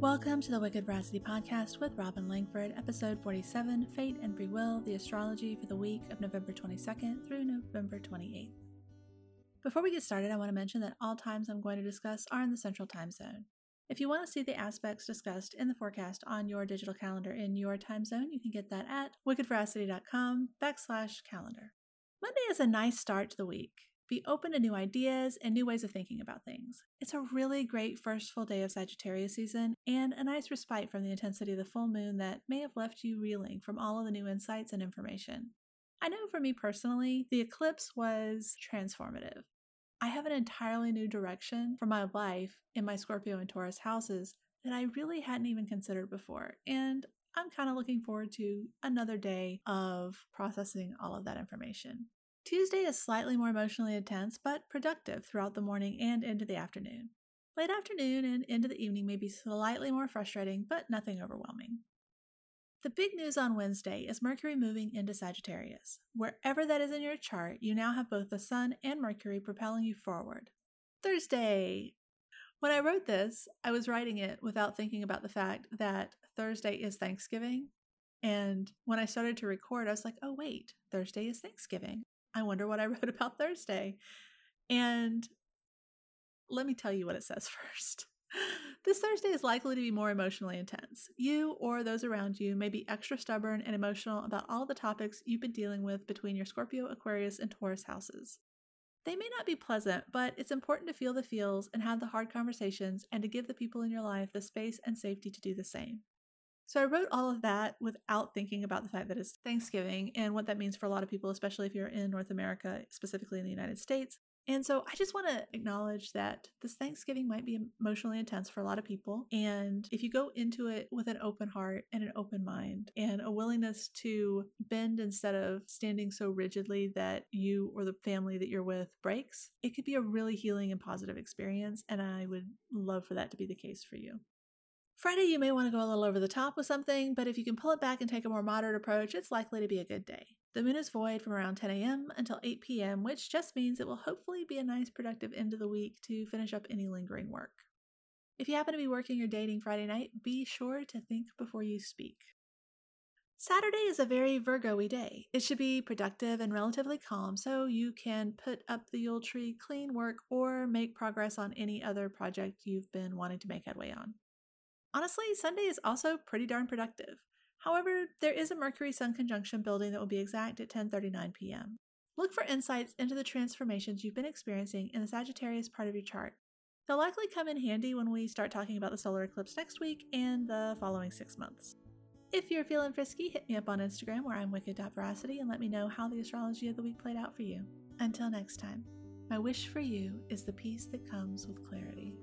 Welcome to the Wicked Veracity Podcast with Robin Langford, episode 47 Fate and Free Will, the astrology for the week of November 22nd through November 28th. Before we get started, I want to mention that all times I'm going to discuss are in the Central Time Zone. If you want to see the aspects discussed in the forecast on your digital calendar in your time zone, you can get that at wickedveracity.com backslash calendar. Monday is a nice start to the week. Be open to new ideas and new ways of thinking about things. It's a really great first full day of Sagittarius season and a nice respite from the intensity of the full moon that may have left you reeling from all of the new insights and information. I know for me personally, the eclipse was transformative. I have an entirely new direction for my life in my Scorpio and Taurus houses that I really hadn't even considered before. And I'm kind of looking forward to another day of processing all of that information. Tuesday is slightly more emotionally intense, but productive throughout the morning and into the afternoon. Late afternoon and into the evening may be slightly more frustrating, but nothing overwhelming. The big news on Wednesday is Mercury moving into Sagittarius. Wherever that is in your chart, you now have both the Sun and Mercury propelling you forward. Thursday. When I wrote this, I was writing it without thinking about the fact that Thursday is Thanksgiving. And when I started to record, I was like, oh, wait, Thursday is Thanksgiving. I wonder what I wrote about Thursday. And let me tell you what it says first. This Thursday is likely to be more emotionally intense. You or those around you may be extra stubborn and emotional about all the topics you've been dealing with between your Scorpio, Aquarius, and Taurus houses. They may not be pleasant, but it's important to feel the feels and have the hard conversations and to give the people in your life the space and safety to do the same. So I wrote all of that without thinking about the fact that it's Thanksgiving and what that means for a lot of people, especially if you're in North America, specifically in the United States. And so I just want to acknowledge that this Thanksgiving might be emotionally intense for a lot of people. And if you go into it with an open heart and an open mind and a willingness to bend instead of standing so rigidly that you or the family that you're with breaks, it could be a really healing and positive experience. And I would love for that to be the case for you. Friday, you may want to go a little over the top with something, but if you can pull it back and take a more moderate approach, it's likely to be a good day. The moon is void from around 10 a.m. until 8 p.m., which just means it will hopefully be a nice productive end of the week to finish up any lingering work. If you happen to be working or dating Friday night, be sure to think before you speak. Saturday is a very Virgo y day. It should be productive and relatively calm so you can put up the Yule tree, clean work, or make progress on any other project you've been wanting to make headway on. Honestly, Sunday is also pretty darn productive. However, there is a Mercury Sun conjunction building that will be exact at 10:39 p.m. Look for insights into the transformations you've been experiencing in the Sagittarius part of your chart. They'll likely come in handy when we start talking about the solar eclipse next week and the following six months. If you're feeling frisky, hit me up on Instagram where I'm wicked.veracity and let me know how the astrology of the week played out for you. Until next time, my wish for you is the peace that comes with clarity.